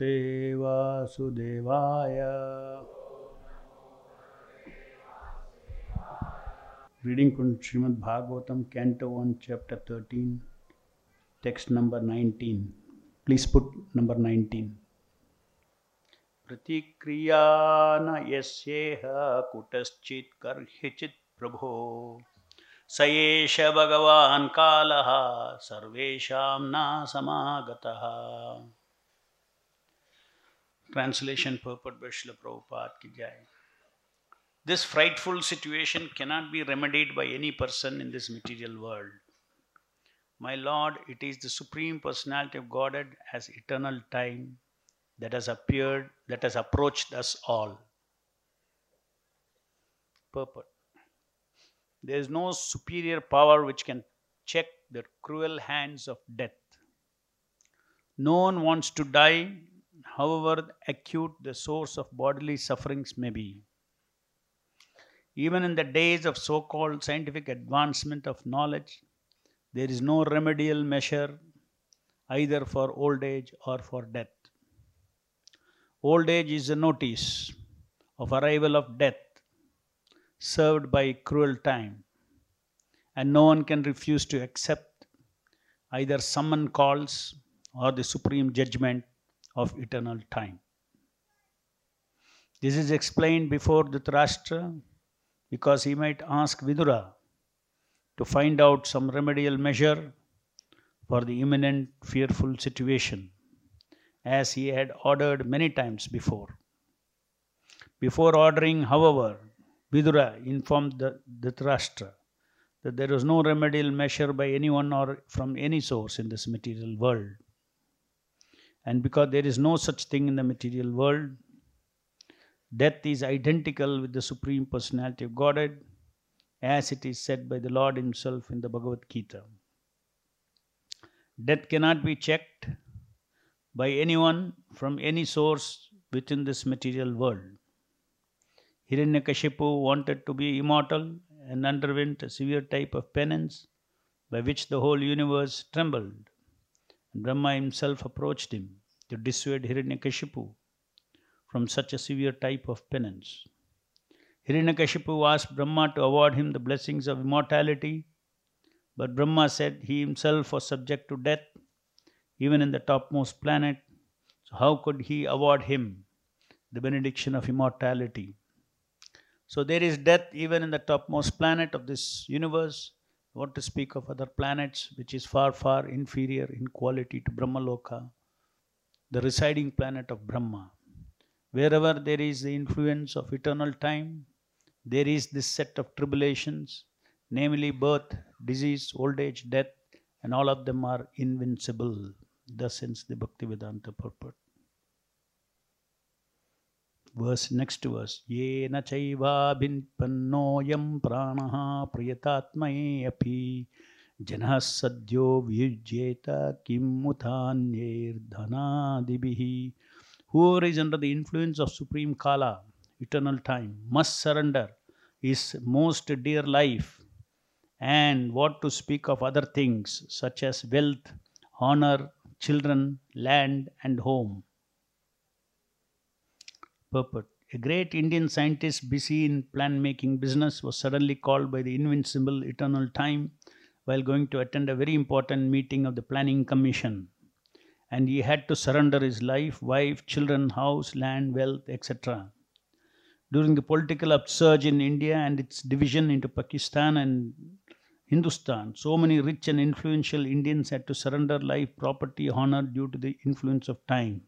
भगवते वासुदेवाय Reading from Srimad Bhagavatam, Canto 1, Chapter 13, text number 19. Please put number 19. प्रतिक्रिया न यस्येह कुतश्चित् कर्ह्यचित् प्रभो स एष भगवान् कालः सर्वेषां न समागतः Translation purport by Srila Prabhupada. This frightful situation cannot be remedied by any person in this material world. My Lord, it is the Supreme Personality of Godhead as eternal time that has appeared, that has approached us all. Purport. There is no superior power which can check the cruel hands of death. No one wants to die, however acute the source of bodily sufferings may be. Even in the days of so called scientific advancement of knowledge, there is no remedial measure either for old age or for death. Old age is a notice of arrival of death served by cruel time, and no one can refuse to accept either summon calls or the supreme judgment of eternal time. This is explained before Dhritarashtra because he might ask Vidura to find out some remedial measure for the imminent fearful situation, as he had ordered many times before. Before ordering, however, Vidura informed the Dhritarashtra that there was no remedial measure by anyone or from any source in this material world. And because there is no such thing in the material world, death is identical with the Supreme Personality of Godhead, as it is said by the Lord Himself in the Bhagavad Gita. Death cannot be checked by anyone from any source within this material world. Hiranyakashipu wanted to be immortal and underwent a severe type of penance by which the whole universe trembled. And Brahma himself approached him to dissuade Hiranyakashipu from such a severe type of penance. Hiranyakashipu asked Brahma to award him the blessings of immortality, but Brahma said he himself was subject to death, even in the topmost planet. So, how could he award him the benediction of immortality? So, there is death even in the topmost planet of this universe. What to speak of other planets, which is far, far inferior in quality to Brahmaloka, the residing planet of Brahma. Wherever there is the influence of eternal time, there is this set of tribulations, namely birth, disease, old age, death, and all of them are invincible. Thus ends the Bhaktivedanta purport. Verse next verse. Yena chaivavinpannoyam pranaha priyatatmaye api sadyo vyujyeta kim dhanadibihi. Whoever is under the influence of Supreme Kala, eternal time, must surrender his most dear life and what to speak of other things such as wealth, honor, children, land, and home. Purport. A great Indian scientist busy in plan making business was suddenly called by the invincible eternal time while going to attend a very important meeting of the planning commission and he had to surrender his life, wife, children, house, land, wealth, etc. During the political upsurge in India and its division into Pakistan and Hindustan, so many rich and influential Indians had to surrender life, property, honor due to the influence of time.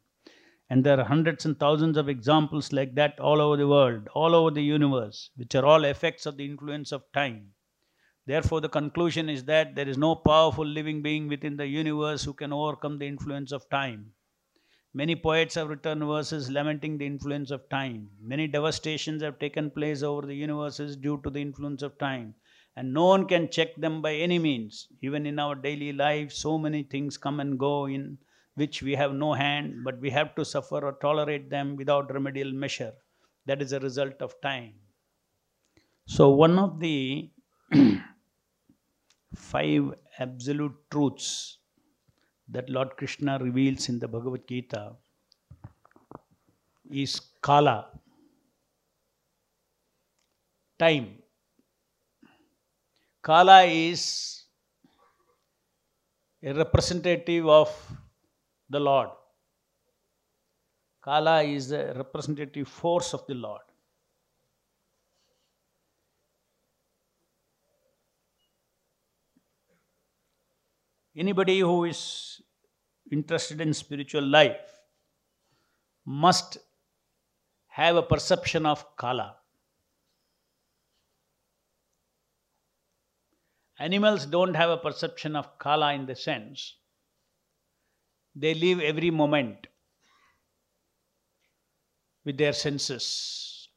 And there are hundreds and thousands of examples like that all over the world, all over the universe, which are all effects of the influence of time. Therefore, the conclusion is that there is no powerful living being within the universe who can overcome the influence of time. Many poets have written verses lamenting the influence of time. Many devastations have taken place over the universes due to the influence of time, and no one can check them by any means. Even in our daily life, so many things come and go in which we have no hand, but we have to suffer or tolerate them without remedial measure. That is a result of time. So, one of the five absolute truths that Lord Krishna reveals in the Bhagavad Gita is Kala. Time. Kala is a representative of the Lord. Kala is the representative force of the Lord. Anybody who is interested in spiritual life must have a perception of Kala. Animals don't have a perception of Kala in the sense they live every moment with their senses.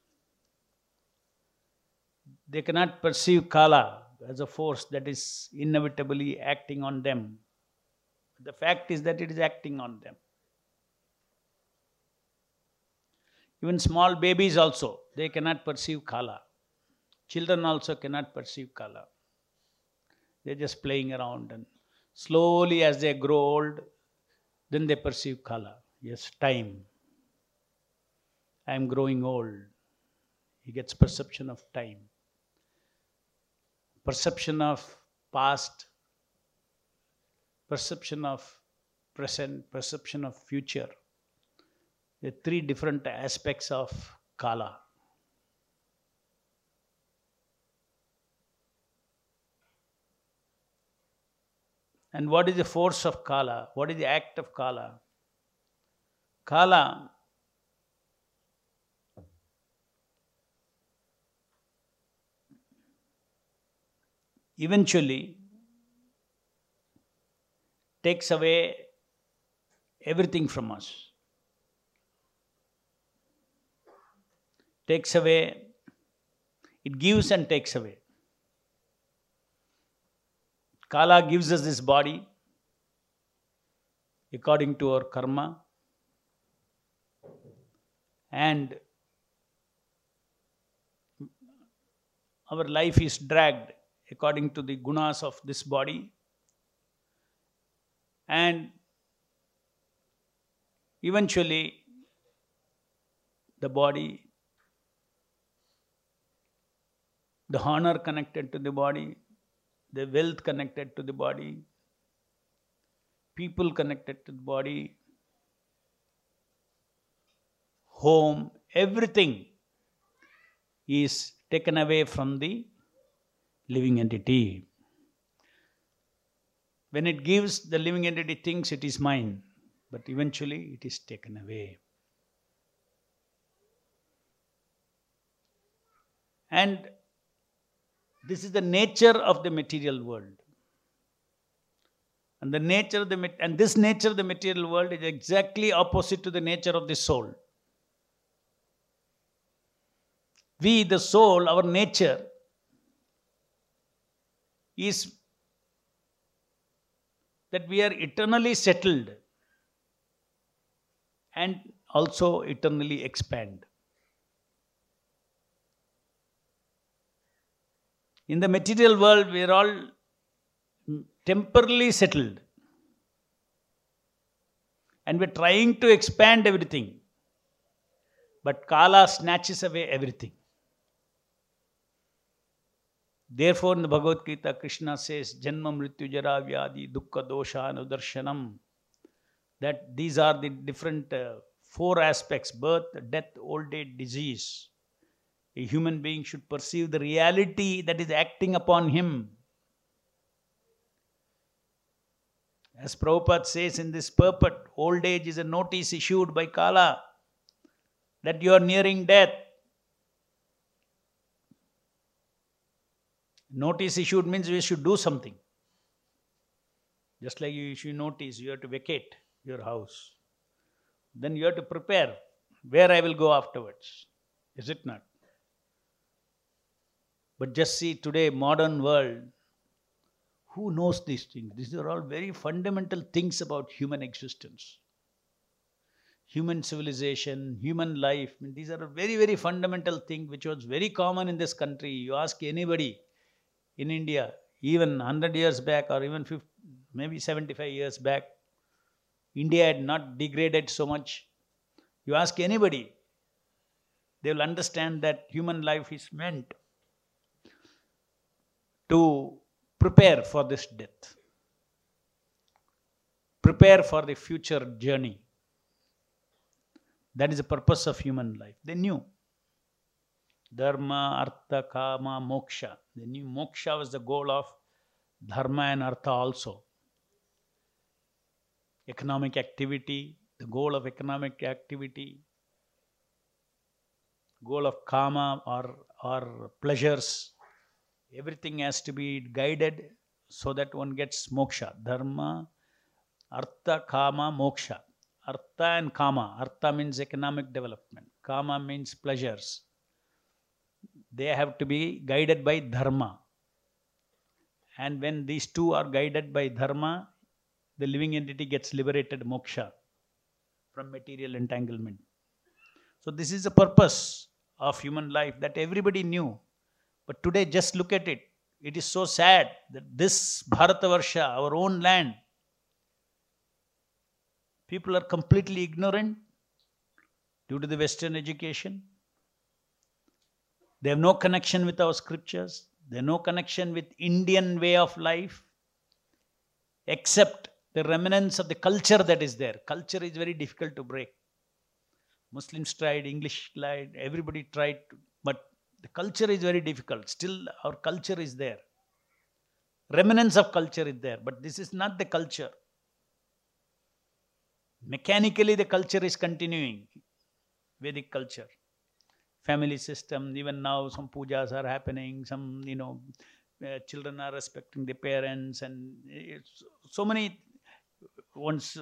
They cannot perceive Kala as a force that is inevitably acting on them. The fact is that it is acting on them. Even small babies also, they cannot perceive Kala. Children also cannot perceive Kala. They're just playing around and slowly as they grow old, then they perceive Kala. Yes, time. I am growing old. He gets perception of time. Perception of past, perception of present, perception of future. The three different aspects of Kala. And what is the force of Kala? What is the act of Kala? Kala eventually takes away everything from us. Takes away, it gives and takes away. Kala gives us this body according to our karma and our life is dragged according to the gunas of this body. And eventually the body the honor connected to the body the wealth connected to the body people connected to the body home everything is taken away from the living entity. When it gives, the living entity thinks it is mine, but eventually it is taken away. And this is the nature of the material world. And the nature of the and this nature of the material world is exactly opposite to the nature of the soul. We, the soul, our nature, is that we are eternally settled and also eternally expand. In the material world, we are all temporarily settled and we're trying to expand everything. But Kala snatches away everything. Therefore, in the Bhagavad Gita, Krishna says, Janma Mrityu Jara Vyadi Dukkha Dosha Anudarshanam. That these are the different uh, four aspects birth, death, old age, disease. A human being should perceive the reality that is acting upon him. As Prabhupada says in this purport, old age is a notice issued by Kala that you are nearing death. Notice issued means we should do something. Just like you issue notice, you have to vacate your house. Then you have to prepare where I will go afterwards. Is it not? But just see today, modern world, who knows these things? These are all very fundamental things about human existence. Human civilization, human life. These are very, very fundamental thing which was very common in this country. You ask anybody in India, even 100 years back or even 50, maybe 75 years back, India had not degraded so much. You ask anybody, they will understand that human life is meant to prepare for this death, prepare for the future journey. That is the purpose of human life. They knew. Dharma, Artha, Kama, Moksha. They knew Moksha was the goal of Dharma and Artha also. Economic activity, the goal of economic activity, goal of Kama or, or pleasures. Everything has to be guided so that one gets moksha. Dharma, Artha, Kama, Moksha. Artha and Kama. Artha means economic development. Kama means pleasures. They have to be guided by Dharma. And when these two are guided by Dharma, the living entity gets liberated moksha from material entanglement. So, this is the purpose of human life that everybody knew. But today, just look at it. It is so sad that this Bharatavarsha, our own land, people are completely ignorant due to the Western education. They have no connection with our scriptures. They have no connection with Indian way of life, except the remnants of the culture that is there. Culture is very difficult to break. Muslims tried, English tried, everybody tried, to, but the culture is very difficult. Still, our culture is there. Remnants of culture is there, but this is not the culture. Mechanically, the culture is continuing, Vedic culture. Family system, even now some pujas are happening, some, you know, uh, children are respecting their parents, and so many. Once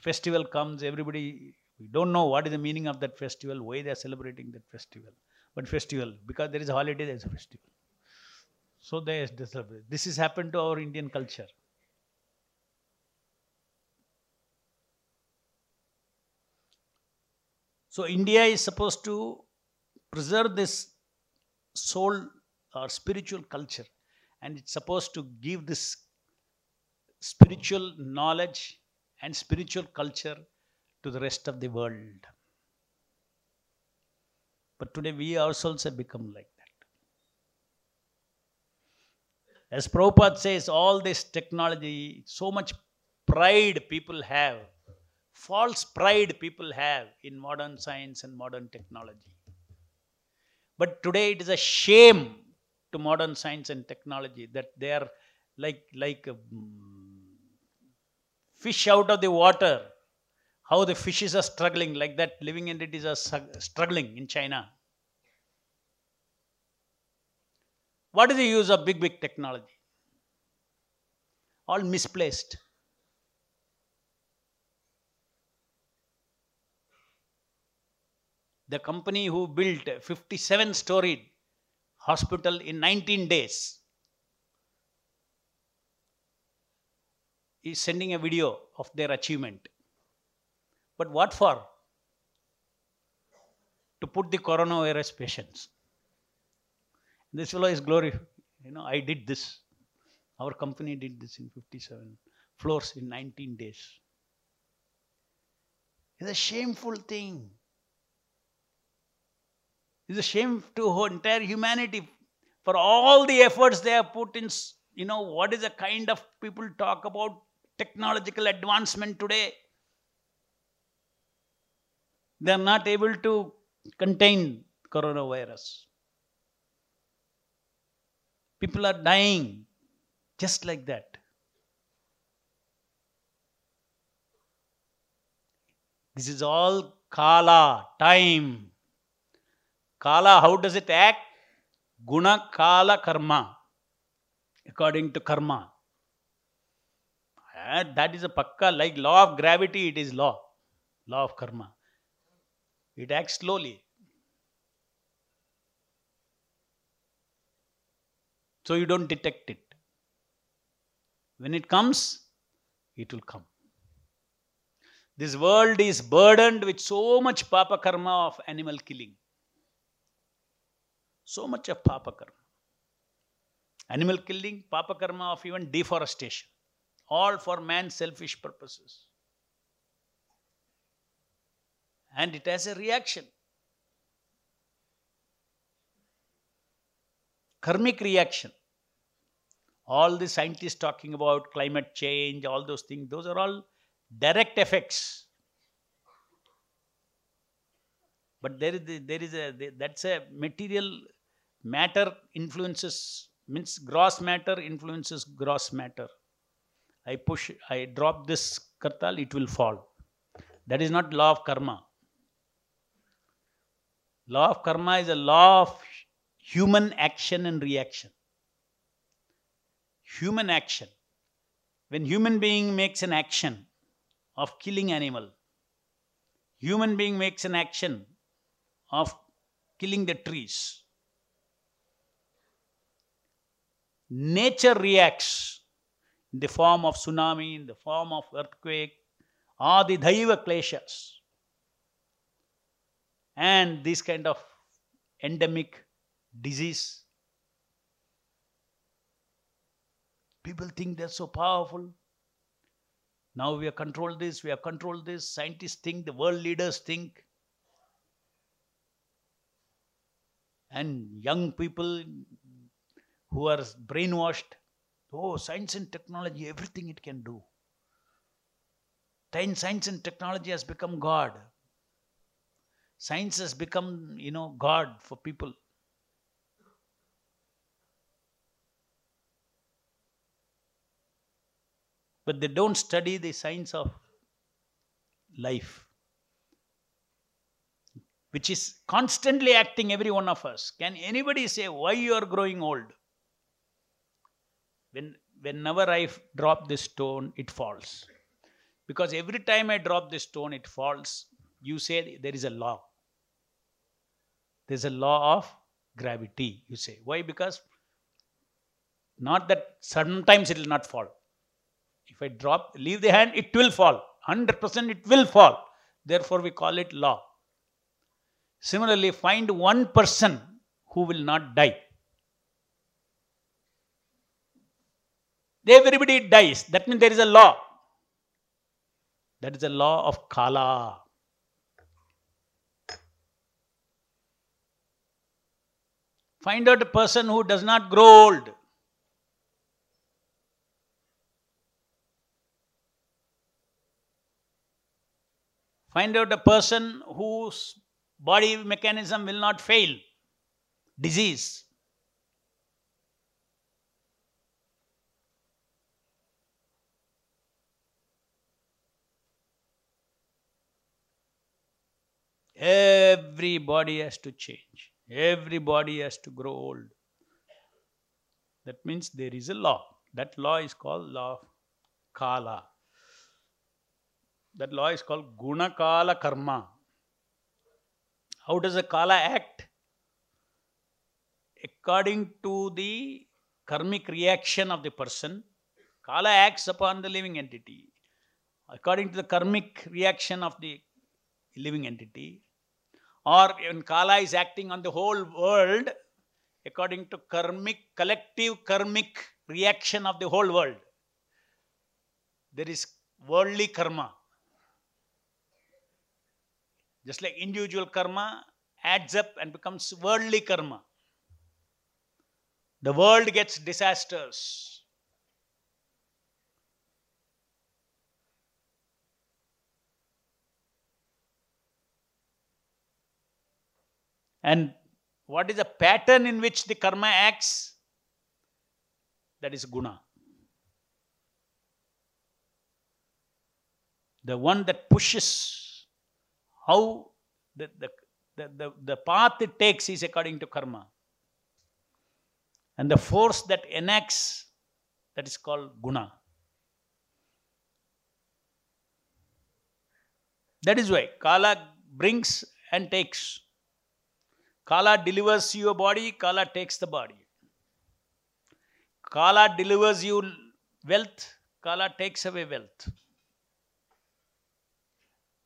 festival comes, everybody we don't know what is the meaning of that festival, why they are celebrating that festival. But festival, because there is a holiday, there is a festival. So they celebrate. This has happened to our Indian culture. So India is supposed to preserve this soul or spiritual culture, and it's supposed to give this spiritual knowledge and spiritual culture to the rest of the world. But today we ourselves have become like that. As Prabhupada says, all this technology, so much pride people have, false pride people have in modern science and modern technology. But today it is a shame to modern science and technology that they are like, like um, fish out of the water how the fishes are struggling, like that living entities are struggling in China. What is the use of big, big technology? All misplaced. The company who built 57 storied hospital in 19 days is sending a video of their achievement. But what for? To put the coronavirus patients. This fellow is glory. You know, I did this. Our company did this in 57 floors in 19 days. It's a shameful thing. It's a shame to entire humanity for all the efforts they have put in. You know, what is the kind of people talk about technological advancement today? They are not able to contain coronavirus. People are dying just like that. This is all kala, time. Kala, how does it act? Guna, kala, karma. According to karma. And that is a pakka, like law of gravity, it is law. Law of karma. It acts slowly. So you don't detect it. When it comes, it will come. This world is burdened with so much papa karma of animal killing. So much of papa karma. Animal killing, papa karma of even deforestation. All for man's selfish purposes and it has a reaction. karmic reaction. All the scientists talking about climate change, all those things, those are all direct effects. But there is the, there is a that's a material matter influences means gross matter influences gross matter. I push, I drop this kartal, it will fall. That is not law of karma. Law of karma is a law of human action and reaction. Human action. When human being makes an action of killing animal, human being makes an action of killing the trees. Nature reacts in the form of tsunami, in the form of earthquake, adidhaiva kleshas and this kind of endemic disease. People think they're so powerful. Now we have controlled this, we have controlled this. Scientists think, the world leaders think. And young people who are brainwashed, oh, science and technology, everything it can do. Science and technology has become God. Science has become, you know, God for people. But they don't study the science of life, which is constantly acting every one of us. Can anybody say why you are growing old? When, whenever I drop this stone, it falls. Because every time I drop this stone, it falls you say there is a law. There's a law of gravity, you say. Why? Because not that sometimes it will not fall. If I drop, leave the hand, it will fall. 100% it will fall. Therefore, we call it law. Similarly, find one person who will not die. Everybody dies. That means there is a law. That is a law of Kala. Find out a person who does not grow old. Find out a person whose body mechanism will not fail. Disease. Everybody has to change. Everybody has to grow old. That means there is a law. That law is called law of Kala. That law is called Guna Kala Karma. How does a Kala act? According to the karmic reaction of the person, Kala acts upon the living entity. According to the karmic reaction of the living entity, or when Kala is acting on the whole world according to karmic, collective karmic reaction of the whole world. There is worldly karma. Just like individual karma adds up and becomes worldly karma. The world gets disasters. And what is the pattern in which the karma acts? That is guna. The one that pushes how the, the, the, the, the path it takes is according to karma. And the force that enacts, that is called guna. That is why Kala brings and takes. Kala delivers your body, Kala takes the body. Kala delivers you wealth, Kala takes away wealth.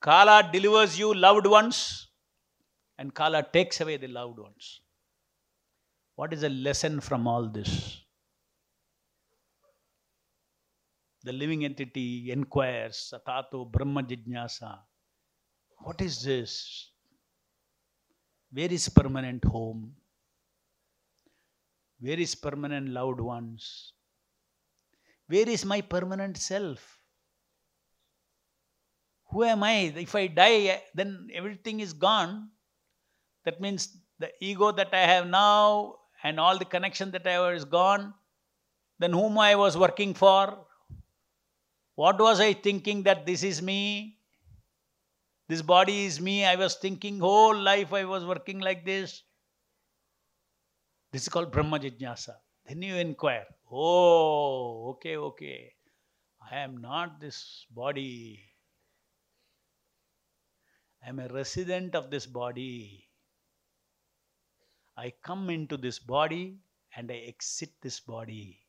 Kala delivers you loved ones, and Kala takes away the loved ones. What is the lesson from all this? The living entity inquires, Athato Brahma Jijnasa. What is this? Where is permanent home? Where is permanent loved ones? Where is my permanent self? Who am I? If I die, then everything is gone. That means the ego that I have now and all the connection that I have is gone. Then whom I was working for? What was I thinking that this is me? This body is me. I was thinking whole life I was working like this. This is called Brahma Jijnasa. Then you inquire, oh, okay, okay. I am not this body. I am a resident of this body. I come into this body and I exit this body.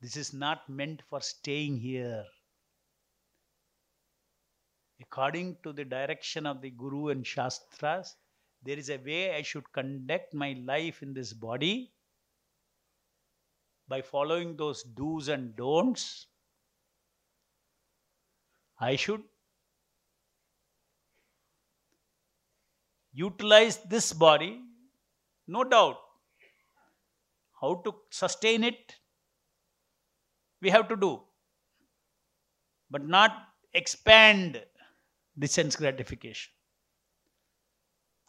This is not meant for staying here. According to the direction of the Guru and Shastras, there is a way I should conduct my life in this body by following those do's and don'ts. I should utilize this body, no doubt. How to sustain it, we have to do, but not expand the sense gratification.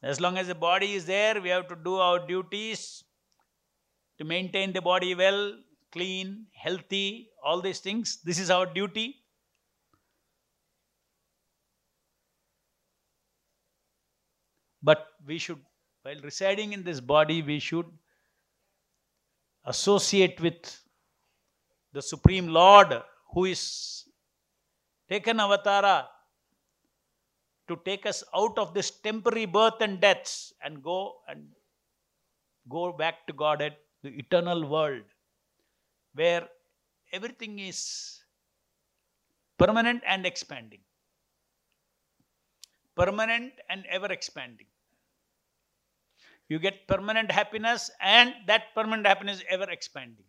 As long as the body is there, we have to do our duties to maintain the body well, clean, healthy, all these things. This is our duty. But we should, while residing in this body, we should associate with the Supreme Lord who is taken avatara to take us out of this temporary birth and deaths and go and go back to Godhead, the eternal world, where everything is permanent and expanding. Permanent and ever expanding. You get permanent happiness, and that permanent happiness ever expanding,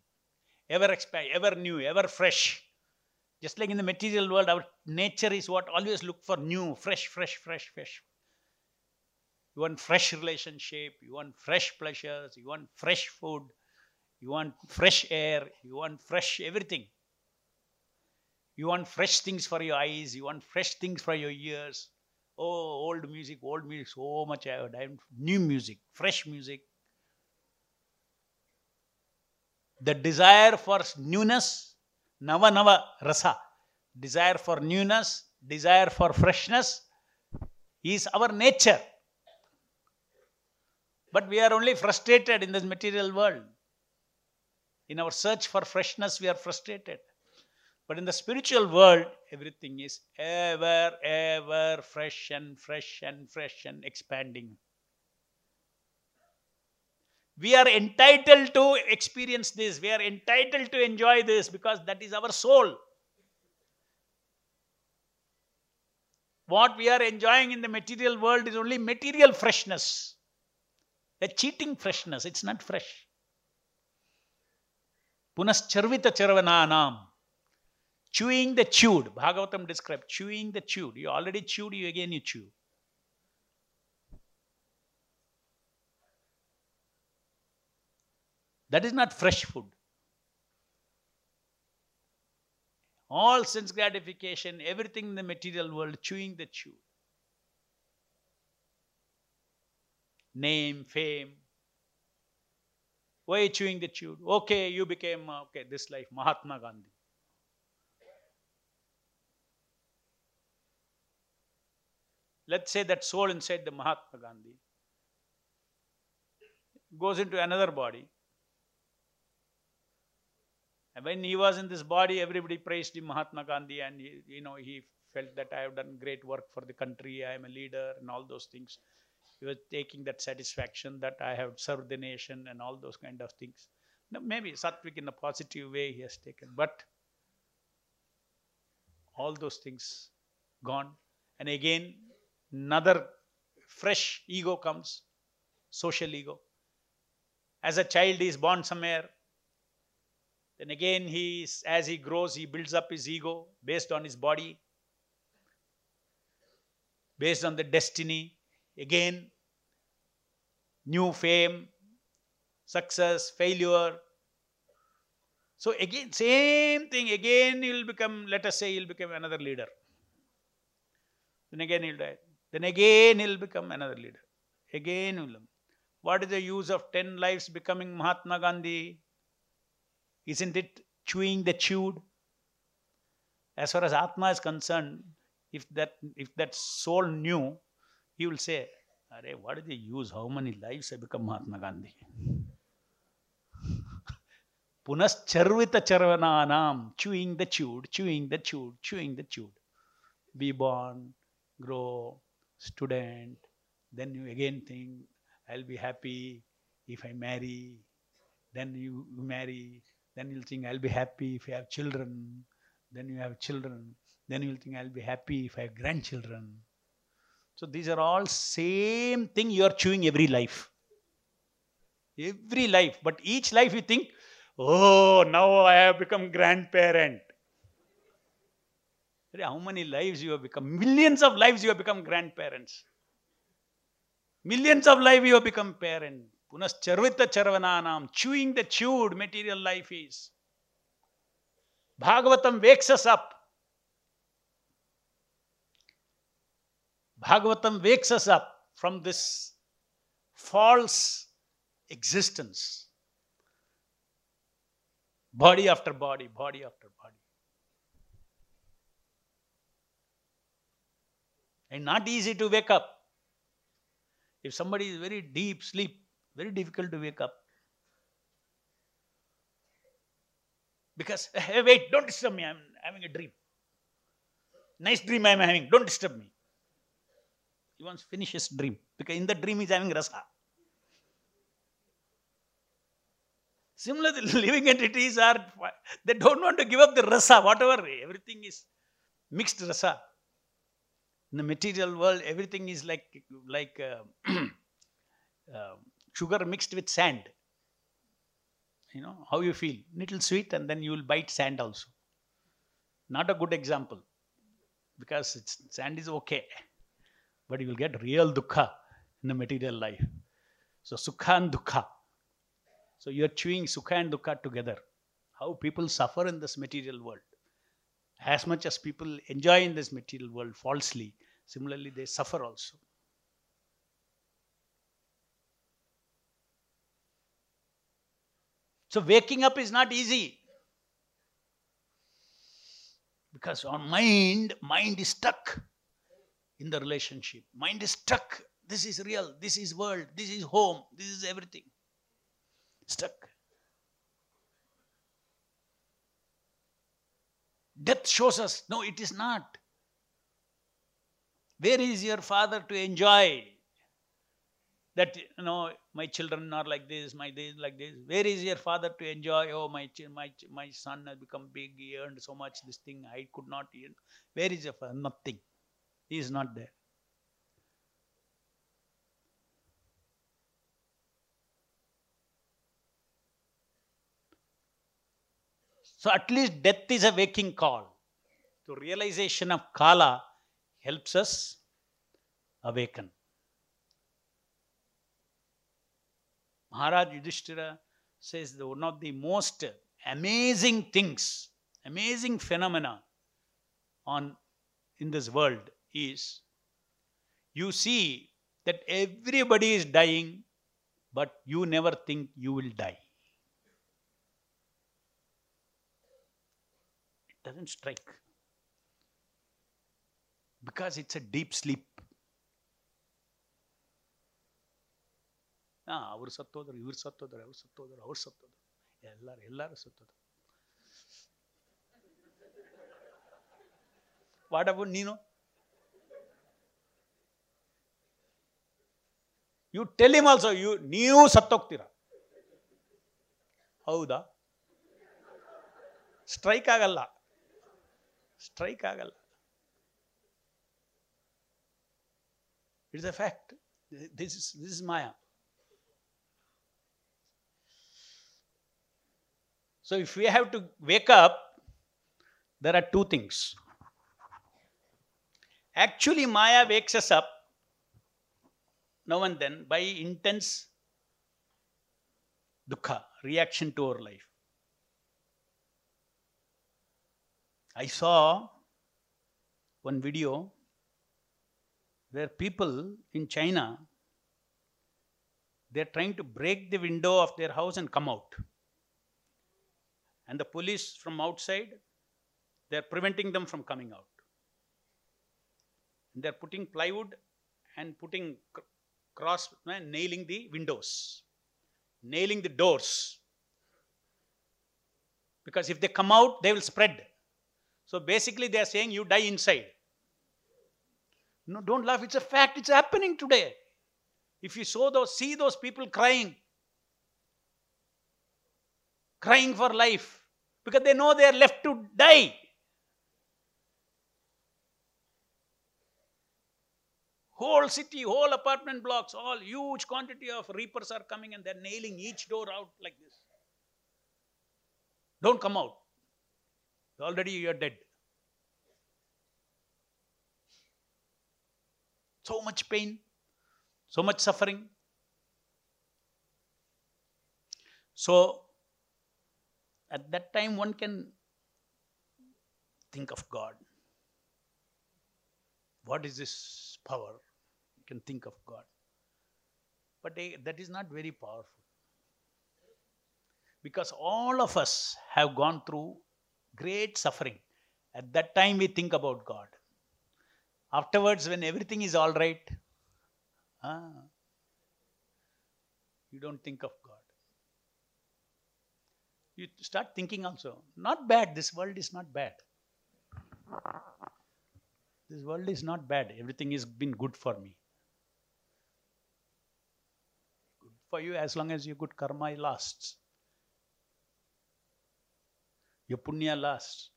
ever expand, ever new, ever fresh. Just like in the material world, our nature is what always look for new, fresh, fresh, fresh, fresh. You want fresh relationship, you want fresh pleasures, you want fresh food, you want fresh air, you want fresh everything. You want fresh things for your eyes, you want fresh things for your ears. Oh, old music, old music, so much I have. I new music, fresh music. The desire for newness, nava nava rasa, desire for newness, desire for freshness is our nature. But we are only frustrated in this material world. In our search for freshness, we are frustrated. But in the spiritual world, everything is ever, ever fresh and fresh and fresh and expanding. We are entitled to experience this. We are entitled to enjoy this because that is our soul. What we are enjoying in the material world is only material freshness, a cheating freshness. It's not fresh. Punascharvita charvananam. Chewing the chewed. Bhagavatam described chewing the chewed. You already chewed, you again you chew. That is not fresh food. All sense gratification, everything in the material world, chewing the chew. Name, fame. Why chewing the chew? Okay, you became, uh, okay, this life, Mahatma Gandhi. Let's say that soul inside the Mahatma Gandhi goes into another body. And when he was in this body, everybody praised him, Mahatma Gandhi, and he, you know he felt that I have done great work for the country. I am a leader, and all those things. He was taking that satisfaction that I have served the nation and all those kind of things. Now, maybe Satvik in a positive way he has taken, but all those things gone. And again, another fresh ego comes, social ego. As a child, he is born somewhere. Then again, he as he grows, he builds up his ego based on his body, based on the destiny. Again, new fame, success, failure. So again, same thing. Again, he'll become. Let us say he'll become another leader. Then again he'll die. Then again he'll become another leader. Again, he'll. What is the use of ten lives becoming Mahatma Gandhi? Isn't it chewing the chewed? As far as Atma is concerned, if that if that soul knew, he will say, Are, what is the use? How many lives have become Mahatma Gandhi? Punascharvita charvananam, chewing the chewed, chewing the chewed, chewing the chewed. Be born, grow, student, then you again think, I'll be happy if I marry. Then you marry, then you'll think, I'll be happy if I have children. Then you have children. Then you'll think, I'll be happy if I have grandchildren. So these are all same thing you are chewing every life. Every life. But each life you think, oh, now I have become grandparent. How many lives you have become? Millions of lives you have become grandparents. Millions of lives you have become parent. Punascharvita charvananam. Chewing the chewed material life is. Bhagavatam wakes us up. Bhagavatam wakes us up from this false existence. Body after body, body after body. And not easy to wake up. If somebody is very deep sleep, very difficult to wake up. Because, hey, wait, don't disturb me, I'm having a dream. Nice dream I'm having, don't disturb me. He wants to finish his dream because in the dream he's having rasa. Similarly, living entities are, they don't want to give up the rasa, whatever, everything is mixed rasa. In the material world, everything is like, like uh, uh, sugar mixed with sand. You know, how you feel? Little sweet and then you will bite sand also. Not a good example because sand is okay but you will get real dukkha in the material life. So sukha and dukkha. So you are chewing sukha and dukkha together. How people suffer in this material world. As much as people enjoy in this material world falsely, similarly they suffer also. So waking up is not easy. Because on mind, mind is stuck in the relationship. Mind is stuck. This is real. This is world. This is home. This is everything. Stuck. Death shows us no, it is not. Where is your father to enjoy that you know my children are like this, my this like this? Where is your father to enjoy? Oh, my my my son has become big. He earned so much. This thing I could not earn. Where is your father? Nothing. He is not there. So at least death is a waking call. The realization of Kala helps us awaken. Maharaj Yudhishthira says that one of the most amazing things, amazing phenomena on in this world is you see that everybody is dying, but you never think you will die. It doesn't strike because it's a deep sleep. ಹಾಂ ಅವ್ರು ಸತ್ತೋದ್ರು, ಇವ್ರು ಸತ್ತೋದ್ರು, ಅವ್ರು ಸತ್ತೋದ್ರು ಅವ್ರು ಸತ್ತೋದ್ರು. ಎಲ್ಲರೂ ಎಲ್ಲರೂ ಸತ್ತೋದ್ರು. ವಾಡಬು ನೀನು? You tell also you ನೀವು ಸತ್ತೋಗ್ತೀರ? ಹೌದಾ? ಸ್ಟ್ರೈಕ್ ಆಗಲ್ಲ. ಸ್ಟ್ರೈಕ್ ಆಗಲ್ಲ. It's a fact this is this is maya So if we have to wake up, there are two things. Actually, Maya wakes us up now and then by intense dukkha, reaction to our life. I saw one video where people in China they're trying to break the window of their house and come out. And the police from outside they're preventing them from coming out. And they're putting plywood and putting cr- cross uh, nailing the windows, nailing the doors. Because if they come out, they will spread. So basically, they are saying you die inside. No, don't laugh. It's a fact. It's happening today. If you saw those, see those people crying, crying for life, because they know they are left to die. Whole city, whole apartment blocks, all huge quantity of reapers are coming and they're nailing each door out like this. Don't come out. Already you're dead. So much pain, so much suffering. So, at that time, one can think of God. What is this power? You can think of God. But eh, that is not very powerful. Because all of us have gone through great suffering. At that time, we think about God. Afterwards, when everything is all right, ah, you don't think of. You start thinking also, not bad, this world is not bad. This world is not bad. Everything has been good for me. Good for you as long as your good karma lasts. Your punya lasts.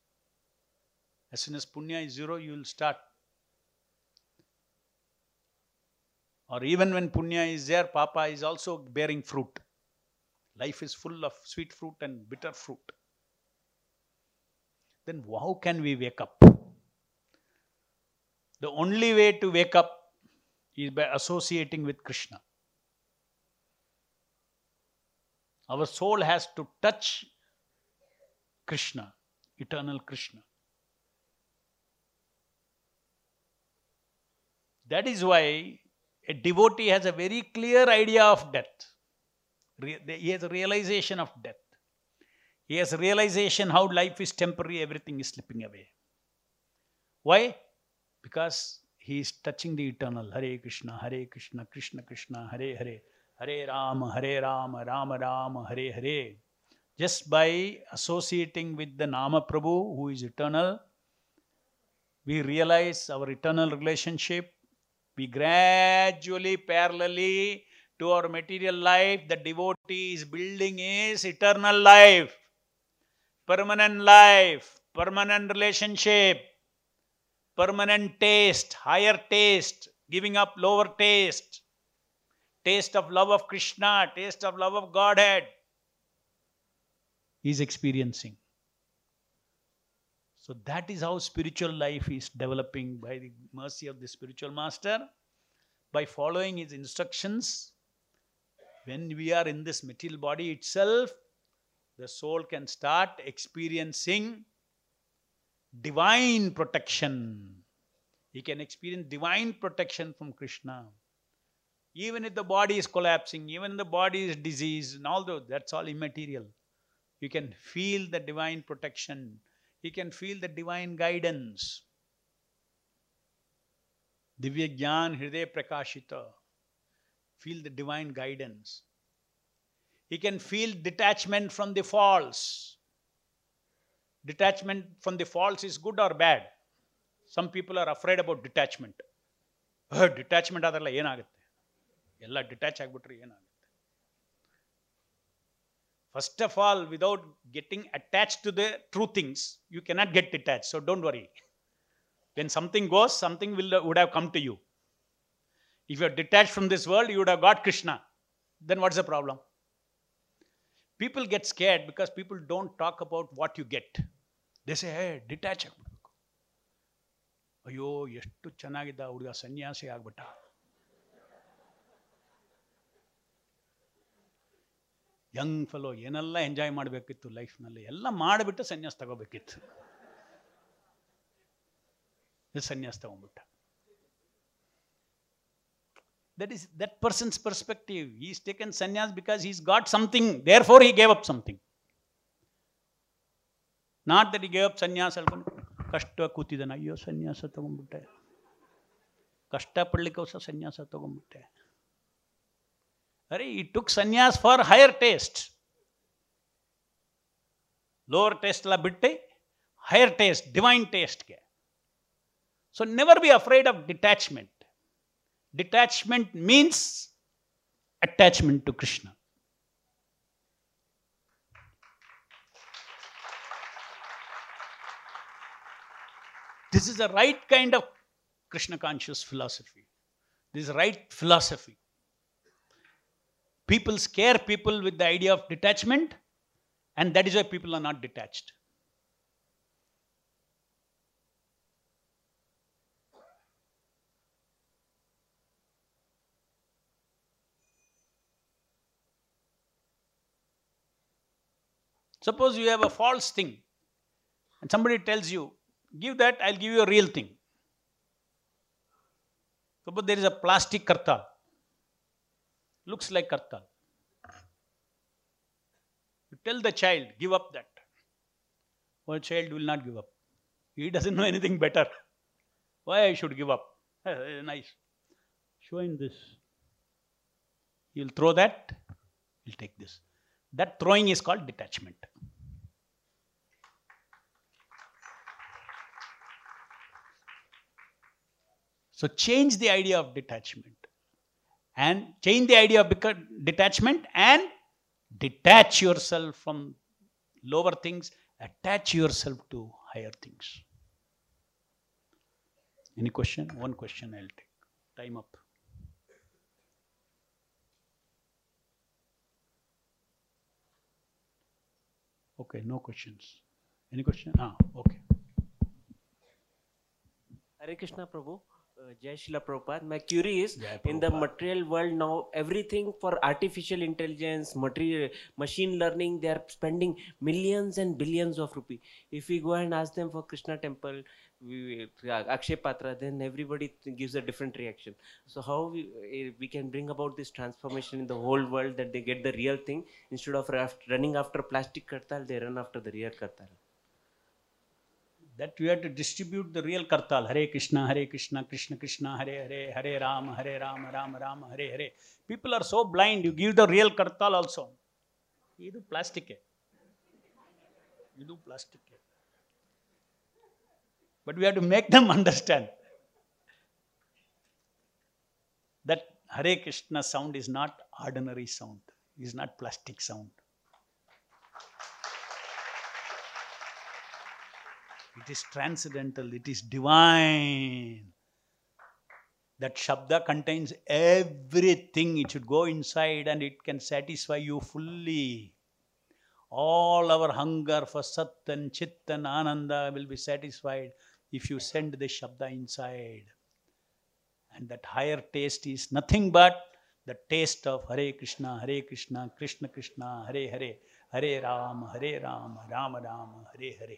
As soon as punya is zero, you will start. Or even when punya is there, papa is also bearing fruit. Life is full of sweet fruit and bitter fruit. Then how can we wake up? The only way to wake up is by associating with Krishna. Our soul has to touch Krishna, eternal Krishna. That is why a devotee has a very clear idea of death. He has a realization of death. He has a realization how life is temporary, everything is slipping away. Why? Because he is touching the eternal. Hare Krishna, Hare Krishna, Krishna Krishna, Hare Hare, Hare Rama, Hare Rama, Rama Rama, Hare Hare. Just by associating with the Nama Prabhu, who is eternal, we realize our eternal relationship. We gradually, parallelly to our material life, the devotee is building his eternal life, permanent life, permanent relationship, permanent taste, higher taste, giving up lower taste, taste of love of Krishna, taste of love of Godhead. He is experiencing. So that is how spiritual life is developing by the mercy of the spiritual master, by following his instructions. When we are in this material body itself, the soul can start experiencing divine protection. He can experience divine protection from Krishna. Even if the body is collapsing, even if the body is diseased, and all those, that's all immaterial. You can feel the divine protection. He can feel the divine guidance. Divya Gyan Hriday Prakashita Feel the divine guidance. He can feel detachment from the false. Detachment from the false is good or bad? Some people are afraid about detachment. Detachment ಆದ್ರಲ್ಲ ಏನಾಗುತ್ತೆ ಎಲ್ಲ detach ಆಗಿಬಿಟ್ರೆ ಏನಾಗುತ್ತೆ first of all without getting attach to the true things you cannot get detach so don't worry when something goes something will would have come to you If you are detached from this world, you would have got Krishna. Then what's the problem? People get scared because people don't talk about what you get. They say, hey, detach ಆಗ್ಬಿಡ್ಬೇಕು ಅಯ್ಯೋ ಎಷ್ಟು ಚೆನ್ನಾಗಿದ್ದ ಹುಡುಗ ಸನ್ಯಾಸಿ ಆಗ್ಬಿಟ್ಟ Young ಫಲೋ ಏನೆಲ್ಲ enjoy ಮಾಡಬೇಕಿತ್ತು ಲೈಫ್ನಲ್ಲಿ ಎಲ್ಲ ಮಾಡಿಬಿಟ್ಟು ಸನ್ಯಾಸ ತಗೋಬೇಕಿತ್ತು ಸನ್ಯಾಸ ತಗೊಂಡ್ಬಿಟ್ಟ that is that person's perspective he's taken sannyas because he's got something therefore he gave up something not that he gave up sannyas ಹೇಳ್ಕೊಂಡು ಕಷ್ಟ ಕೂತಿದ್ದಾನೆ ಅಯ್ಯೋ ಸನ್ಯಾಸ ತಗೊಂಡ್ಬಿಟ್ಟೆ ಕಷ್ಟಪಡ್ಲಿಕ್ಕೋಸ್ಕರ ಸನ್ಯಾಸ ತಗೊಂಡ್ಬಿಟ್ಟೆ ಅರೆ ಈ took ಸನ್ಯಾಸ್ for higher taste lower taste ಎಲ್ಲ ಬಿಟ್ಟು higher taste divine ಟೇಸ್ಟ್ಗೆ so never be afraid of detachment detachment means attachment to Krishna. This is the right kind of Krishna conscious philosophy. This is right philosophy. People scare people with the idea of detachment, and that is why people are not detached. Suppose you have a false thing and somebody tells you, give that, I'll give you a real thing. Suppose there is a plastic kartal, looks like kartal. You tell the child, give up that. Well, child will not give up. He doesn't know anything better. Why I should give up? Nice. Show him this. He'll throw that, he'll take this. That throwing is called detachment. So change the idea of detachment and change the idea of detachment and detach yourself from lower things, attach yourself to higher things. Any question? One question I'll take. Time up. Okay, no questions. Any question? Ah, okay. Hare Krishna Prabhu, uh, Jai Srila Prabhupada. My query is Jai in the material world now, everything for artificial intelligence, material, machine learning, they are spending millions and billions of rupee. If we go and ask them for Krishna temple, we, uh, Akshay Patra, then everybody th- gives a different reaction. So how we, uh, we can bring about this transformation in the whole world that they get the real thing instead of raf- running after plastic kartal, they run after the real kartal. that we have to distribute the real kartal hare krishna hare krishna krishna krishna hare hare hare ram hare ram ram ram hare hare people are so blind you give the real kartal also ಇದು plastic ಇದು plastic but we have to make them understand that Hare Krishna sound is not ordinary sound, It is not plastic sound. It is transcendental, it is divine. That Shabda contains everything. It should go inside and it can satisfy you fully. All our hunger for Sat and Chit and Ananda will be satisfied if you send the Shabda inside. And that higher taste is nothing but the taste of Hare Krishna, Hare Krishna, Krishna Krishna, Hare Hare, Hare Ram, Hare Ram, Ram Ram, Hare Hare.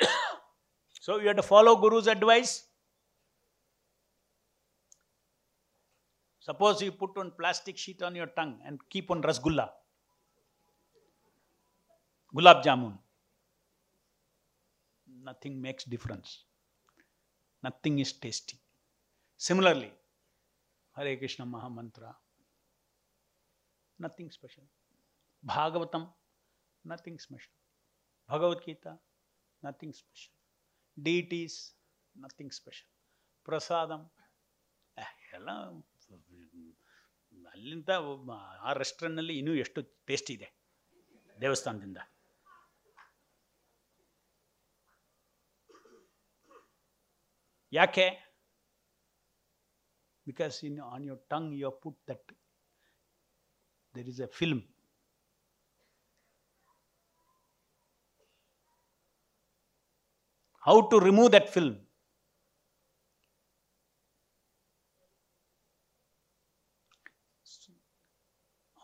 So you have to follow Guru's advice. Suppose you put one plastic sheet on your tongue and keep on rasgulla, gulab jamun. Nothing makes difference nothing is tasty similarly Hare Krishna ಮಹಾಮಂತ್ರ nothing special Bhagavatam nothing special Bhagavad Gita nothing special deities nothing special prasadam ಎಲ್ಲ, ಅಲ್ಲಿಂದ ಆ ರೆಸ್ಟೋರೆಂಟ್ನಲ್ಲಿ ಇನ್ನೂ ಎಷ್ಟು taste ಇದೆ ದೇವಸ್ಥಾನದಿಂದ? ಯಾಕೆ because in on your tongue you put that there is A film how to remove that film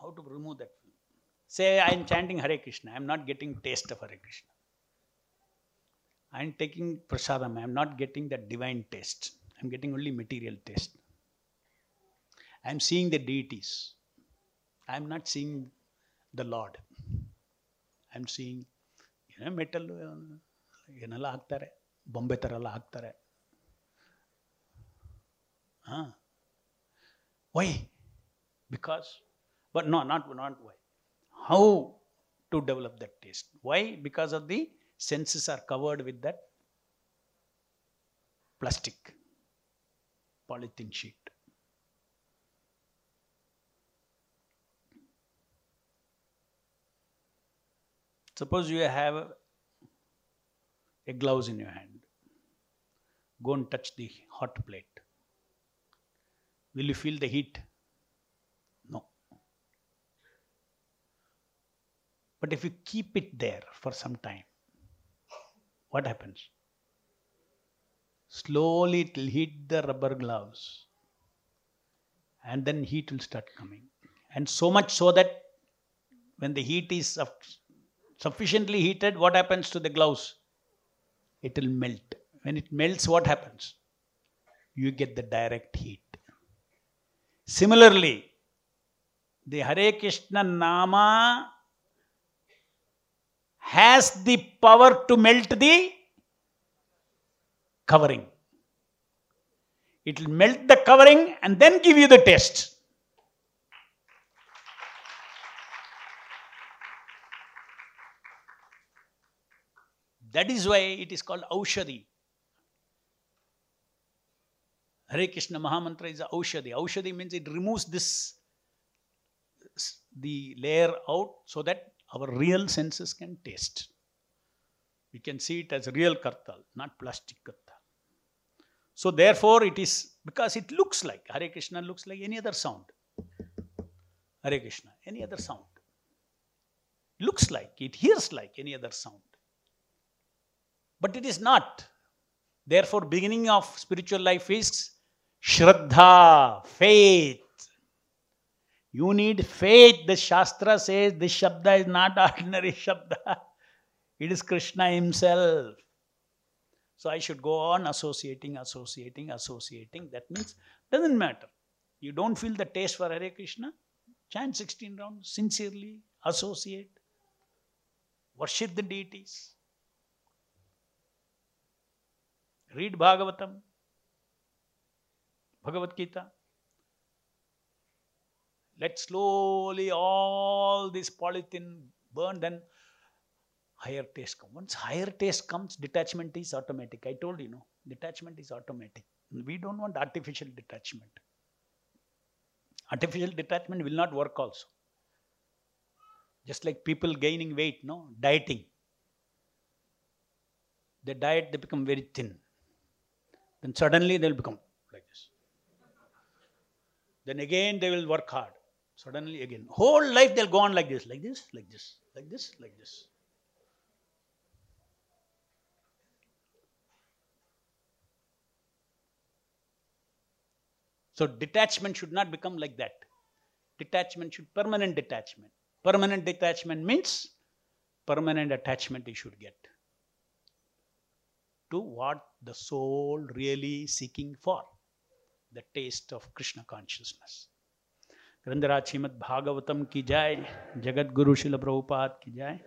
how to remove that film Say, I am chanting Hare Krishna. I am not getting taste of Hare Krishna. I am taking prasadam. I am not getting that divine taste. I am getting only material taste. I am seeing the deities. I am not seeing the Lord. I am seeing, ಏನೋ metal ಏನೆಲ್ಲ ಹಾಕ್ತಾರೆ ಬೊಂಬೆ ಥರ ಎಲ್ಲ ಹಾಕ್ತಾರೆ ಹಾಂ why because but no not not why how to develop that taste. Why? Because of the senses are covered with that plastic polythene sheet. Suppose you have a, gloves in your hand. Go and touch the hot plate. Will you feel the heat? No. But if you keep it there for some time, what happens? Slowly it will hit the rubber gloves and then heat will start coming. And so much so that when the heat is suff- sufficiently heated, what happens to the gloves? It will melt. When it melts, what happens? You get the direct heat. Similarly, the Hare Krishna Nama has the power to melt the covering. It will melt the covering and then give you the taste. That is why it is called Aushadi. Hare Krishna Mahamantra is Aushadi. Aushadi means it removes this the layer out so that our real senses can taste. We can see it as real kartal, not plastic kartal. So therefore it is because it looks like Hare Krishna looks like any other sound. Hare Krishna, any other sound. Looks like, it hears like any other sound. But it is not. Therefore, beginning of spiritual life is Shraddha, faith. You need faith. The Shastra says this Shabda is not ordinary Shabda. It is Krishna Himself. So I should go on associating, associating, associating. That means doesn't matter. You don't feel the taste for Hare Krishna? Chant 16 rounds sincerely, associate, worship the deities. Read Bhagavatam, Bhagavad Gita. Let slowly all this polythene burn, then higher taste comes. Once higher taste comes, detachment is automatic. I told you, no, detachment is automatic. We don't want artificial detachment. Artificial detachment will not work also. Just like people gaining weight, no, dieting. They diet, they become very thin. Then suddenly they'll become like this. Then again they will work hard. Suddenly again. Whole life they'll go on like this, like this, like this, like this, like this. So detachment should not become like that. Detachment should permanent detachment. Permanent detachment means permanent attachment you should get to what the soul really seeking for the taste of Krishna consciousness. ग्रंथराज श्रीमद भागवतम की जाए जगत गुरु शिल प्रभुपाद की जाय